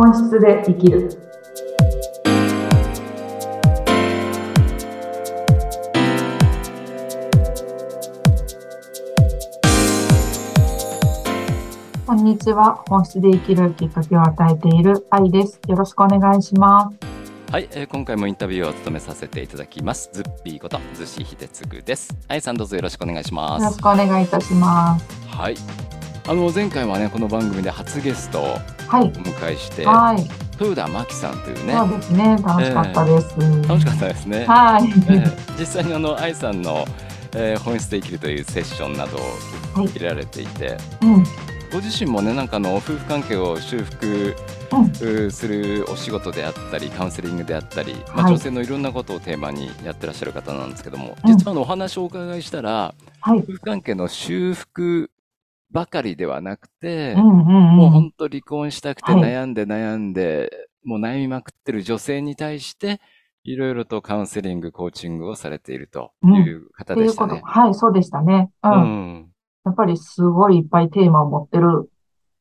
本質で生きる。こんにちは。本質で生きるきっかけを与えている愛です。よろしくお願いします。はい、えー今回もインタビューを務めさせていただきます。ズッピーこと、ズシヒデツグです。あいさんどうぞよろしくお願いしまよろしす。くお願いいたします。はい。あの前回はね、この番組で初ゲストをはいお。迎えして、はい。豊田真紀さんというね、そうですね。楽しかったです。楽しかったですね。はい。えー実際にあの愛さんの、えー本質で生きるというセッションなどをはい受けられていて、うん。ご自身もねなんかあの夫婦関係を修復するお仕事であったりカウンセリングであったり、まあ、はい女性のいろんなことをテーマにやってらっしゃる方なんですけども、うん実はあのお話をお伺いしたらはい。夫婦関係の修復ばかりではなくて、うんうんうん。もう本当離婚したくてはい悩んで悩んで、もう悩みまくってる女性に対していろいろとカウンセリングコーチングをされているという方。でしたね。はい、そうでしたね。う。うんんやっぱりすごいいっぱいテーマを持ってる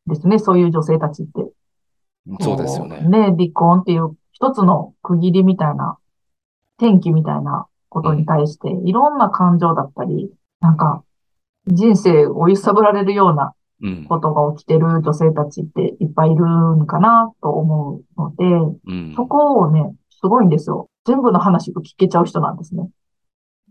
ですね。そういう女性たちって。そうですよねね、離婚っていう一つの区切りみたいな、転機みたいなことに対して、いろんな感情だったり、なんか、人生を揺さぶられるようなうんことが起きてる女性たちっていっぱいいるんかなと思うので、うんそこをね、すごいんですよ。全部の話を聞けちゃう人なんですね。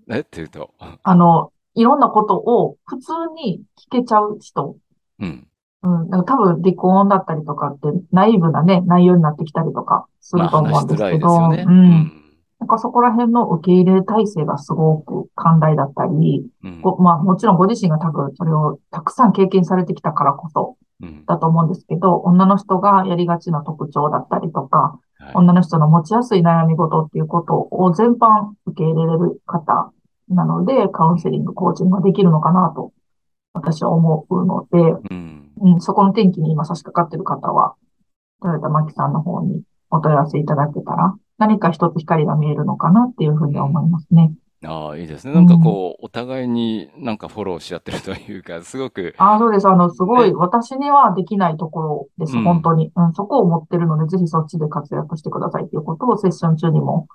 え？っていうと、あの、いろんなことを普通に聞けちゃう人。うん。うん、だから多分離婚だったりとかってナイーブなね、内容になってきたりとかすると思うんですけど、まあ話しづらいですよね。うん。なんかそこら辺の受け入れ体制がすごく寛大だったり、うん。ごまあもちろんご自身が多分それをたくさん経験されてきたからこそうん。だと思うんですけど、女の人がやりがちな特徴だったりとか、はい。女の人の持ちやすい悩み事っていうことを全般受け入れれる方なので、カウンセリング、コーチングができるのかなと私は思うので、うん。うん、そこの転機に今差し掛かっている方は、豊田真紀さんの方にお問い合わせいただけたら、何か一つ光が見えるのかなっていうふうに思いますね。ああ、いいですね。なんかこう、お互いになんかフォローし合ってるというか、すごく、ああ、そうです。あの、すごい、ね私にはできないところです。うん本当に。うん、そこを持ってるので、ぜひそっちで活躍してくださいということをセッション中にも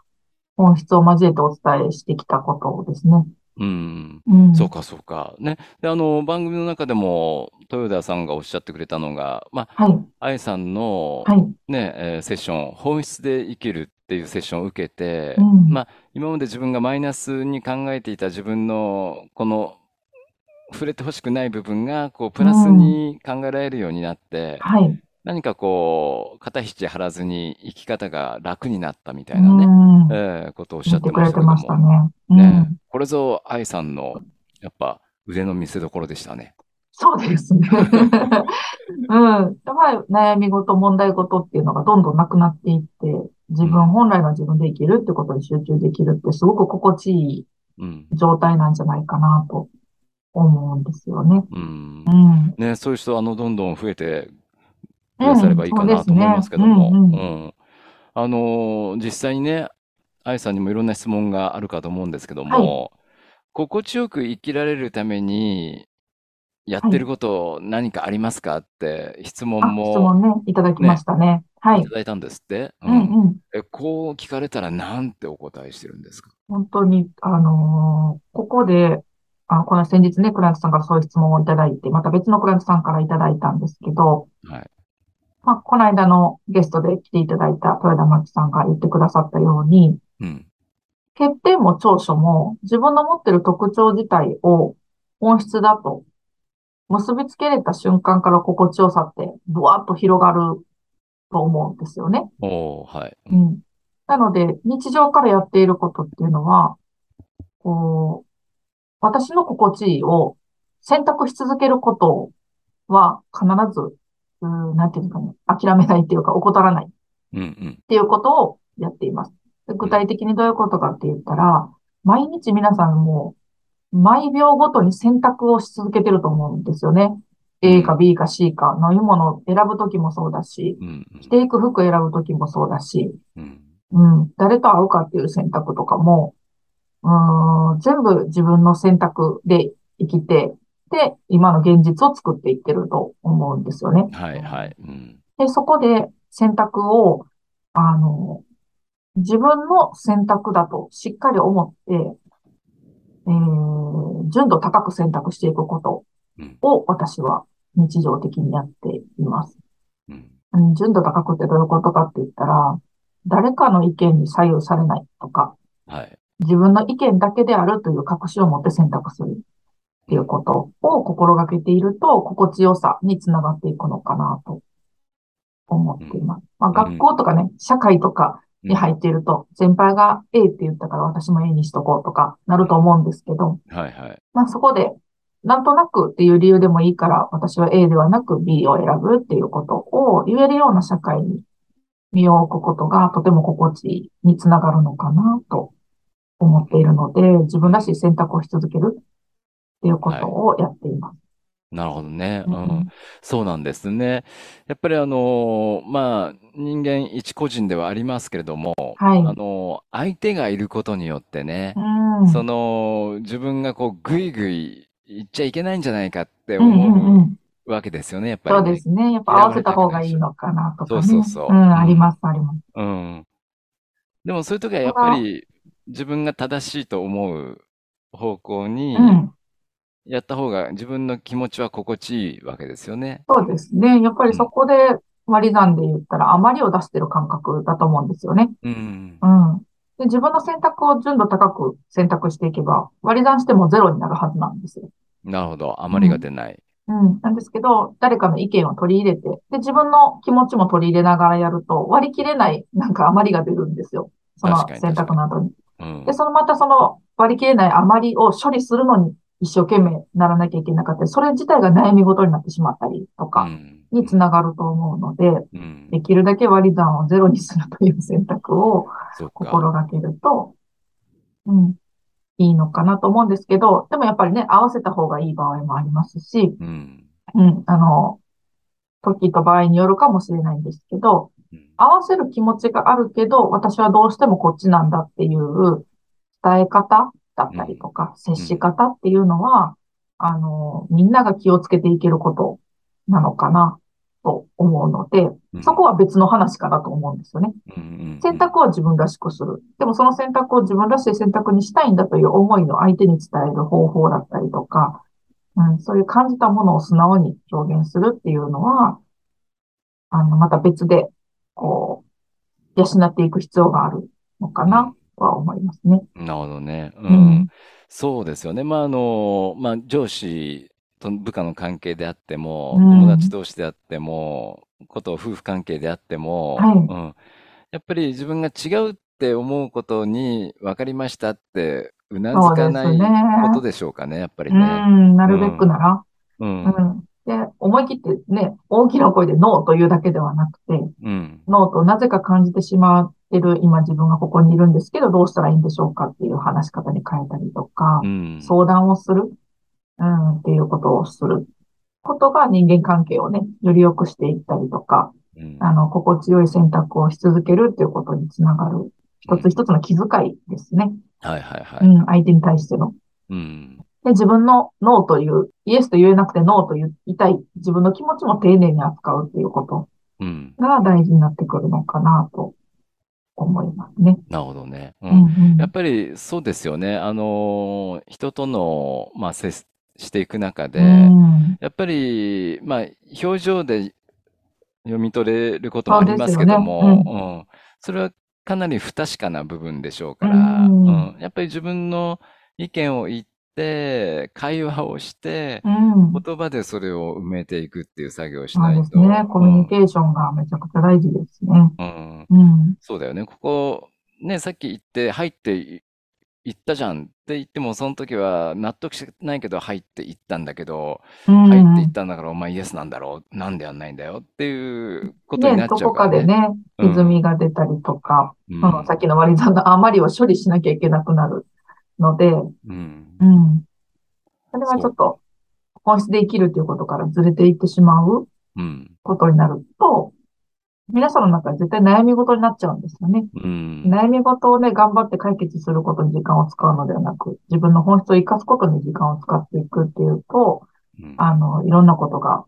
本質を交えてお伝えしてきたことですね。うん、うん。そうかそうか。ね。で、あの、番組の中でも、豊田さんがおっしゃってくれたのが、まあ、はい。愛さんのはい。ね、えーセッション、本質で生きるっていうセッションを受けて、うんまあ、今まで自分がマイナスに考えていた自分の、この、触れてほしくない部分が、こう、プラスに考えられるようになって、はい。何かこう、肩肘張らずに生き方が楽になったみたういなね、ん。えーことをおっしゃってましたけどもね。うねん。これぞ愛さんの、やっぱ腕の見せ所でしたね。そうですね。うん。やっぱり悩み事、問題事っていうのがどんどんなくなっていって、自分本来の自分で生きるってことに集中できるってすごく心地いいうん。状態なんじゃないかなと思うんですよね。うんう。ん。ね、そういう人、あの、どんどん増えてくださればいいかなと思いますけども。うんうんうんあのー、実際にね、愛さんにもいろんな質問があるかと思うんですけどはも、心地よく生きられるために、やってること何かありますか？って質問あ、質も問ね、いただきましたね。はいいた。だいたんですって？うんうん。え、こう聞かれたら何てお答えしてるんですか？本当に、あのーここで、あ、この先日ね、クライアントさんからそういう質問をいただいて、また別のクライアントさんからいただいたんですけど、はい。まあ、この間のゲストで来ていただいた豊田真紀さんが言ってくださったように、うん。欠点も長所も自分の持ってる特徴自体を本質だと結びつけれた瞬間から心地よさってブワーッと広がると思うんですよね。おー、はい。うん。なので、日常からやっていることっていうのは、こう、私の心地いいを選択し続けることは必ず、うーなんていうのかな、諦めないっていうか怠らないっ。ていうことをやっています。で具体的にどういうことかって言ったら、毎日皆さんも毎秒ごとに選択をし続けてると思うんですよね。A か B か C か飲み物を選ぶときもそうだし、うん着ていく服選ぶときもそうだし、うん。うん、誰と会うかっていう選択とかも、うーん、全部自分の選択で生きて、で、今の現実を作っていってると思うんですよね。はいはい。うん。で、そこで、選択を、あの、自分の選択だとしっかり思って、えー、純度高く選択していくことうん。を私は日常的にやっています。うん。うん純度高くってどういうことかって言ったら、誰かの意見に左右されないとか、はい。自分の意見だけであるという確信を持って選択するっていうことを心がけていると、心地よさにつながっていくのかなと思っています。まあ、ん学校とかね、社会とかに入っていると、先輩が A って言ったから私も A にしとこうとかなると思うんですけど、はいはい。まあそこで、なんとなくっていう理由でもいいから、私は A ではなく B を選ぶっていうことを言えるような社会に身を置くことがとても心地につながるのかなと思っているので、自分らしい選択をし続けるっていうことをやっています。なるほどね。ううんん。そうなんですね。やっぱりあの、まあ、人間一個人ではありますけれども、はい。あの、相手がいることによってね、うん。その、自分がこう、ぐいぐい言っちゃいけないんじゃないかってうんうんう。思うんわけですよね、やっぱそうりね。ですね。やっぱ合わせた方がいいのかなとかね。そうそうそううん、あります、あります。うん。でもそういう時はやっぱり自分が正しいと思う方向にうん。やった方が自分の気持ちは心地いいわけですよね。そうですね。やっぱりそこで割り算で言ったら余りを出してる感覚だと思うんですよね。うん。うん。で、自分の選択を純度高く選択していけば、割り算してもゼロになるはずなんですよ。なるほど。余りが出ない。うん。なんですけど、誰かの意見を取り入れて、で、自分の気持ちも取り入れながらやると、割り切れない、なんか余りが出るんですよ。その選択の後に。うんで、。そのまたその割り切れない余りを処理するのに一生懸命ならなきゃいけなかったり、それ自体が悩み事になってしまったりとうかん。につながると思うので、うん。できるだけ割り算をゼロにするという選択を。心がけると、うん、いいのかなと思うんですけど、でもやっぱりね、合わせた方がいい場合もありますし、うん。うん、あの、時と場合によるかもしれないんですけど、うん合わせる気持ちがあるけど、私はどうしてもこっちなんだっていう伝え方だったりとか、接し方っていうのは、あの、みんなが気をつけていけることなのかなと思うので、うんそこは別の話かなと思うんですよね。選択を自分らしくする。でもその選択を自分らしい選択にしたいんだという思いの相手に伝える方法だったりとか、うん、そういう感じたものを素直に表現するっていうのは、あの、また別で、こう、養っていく必要があるのかなとは思いますね。なるほどね。ううんん。そうですよね。まあ、あの、まあ、上司と部下の関係であっても、うん友達同士であっても、こと夫婦関係であっても、はいうん。やっぱり自分が違うって思うことに分かりましたってうなずかないことでしょうかね、やっぱりうね。ん、なるべくなら。うん。うん。で、思い切ってね、大きな声でノーというだけではなくて、うん。ノーとなぜか感じてしまってる今自分がここにいるんですけど、どうしたらいいんでしょうかっていう話し方に変えたりとかう、ん。相談をする、うん、っていうことをすることが人間関係をね、より良くしていったりとか、うんあの、心地よい選択をし続けるっていうことにつながる、一つ一つの気遣いですね。はいはいはい。うん、相手に対しての。うん。で、自分のノーという、イエスと言えなくてノーと言いたい、自分の気持ちも丁寧に扱うっていうことうん。が大事になってくるのかなと思いますね。なるほどね。う。うんんうんやっぱりそうですよね。あの、人との、まあ、接していく中で、うんやっぱり、まあ、表情で読み取れることもありますけども、ですうん、それはかなり不確かな部分でしょうから、うんうん、やっぱり自分の意見を言って、会話をして、うん。言葉でそれを埋めていくっていう作業をしそうないと。ですね。コミュニケーションがめちゃくちゃ大事ですね。うん、うん。そうだよね。ここ、ね、さっき言って、入ってい行ったじゃんって言っても、その時は納得してないけど、入って行ったんだけど、うん。入っていったんだから、お前イエスなんだろう。なんでやんないんだよっていうことになね、っどこちゃうかね。からでね、うん歪みが出たりとか、うんそのさっきの割り算の余りを処理しなきゃいけなくなるので、うん。うん。それはちょっと本質で生きるということからずれていってしまううん。ことになると、皆さんの中で絶対悩み事になっちゃうんですよね。うん。悩み事をね、頑張って解決することに時間を使うのではなく、自分の本質を生かすことに時間を使っていくっていうと、うんあの、いろんなことが、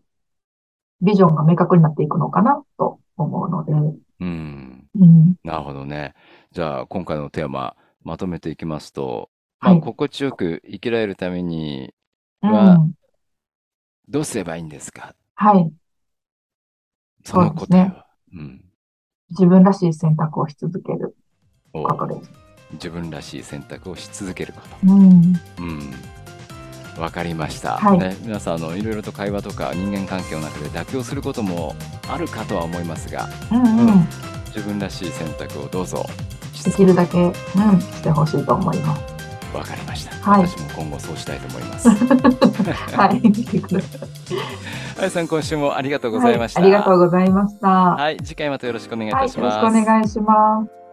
ビジョンが明確になっていくのかなと思うので、うん。うん。なるほどね。じゃあ、今回のテーマ、まとめていきますと、まあ、はい。心地よく生きられるためにうは、ん。どうすればいいんですか？はい。そ。の答えは。うん。自分らしい選択をし続けるおことです。自分らしい選択をし続けること。うん。うん。わかりました。はい。ね、皆さん、あの、いろいろと会話とか人間関係の中で妥協することもあるかとは思いますが、うんうん。うん。自分らしい選択をどうぞしで。きるだけ、うん、してほしいと思います。わかりました。はい。私も今後そうしたいと思います。はい。見てください。あやさん、今週もありがとうごはい。ざいましありがとた。うございました。はい、次回またよろしくお願いいはい。たしよろしくおます。願いします。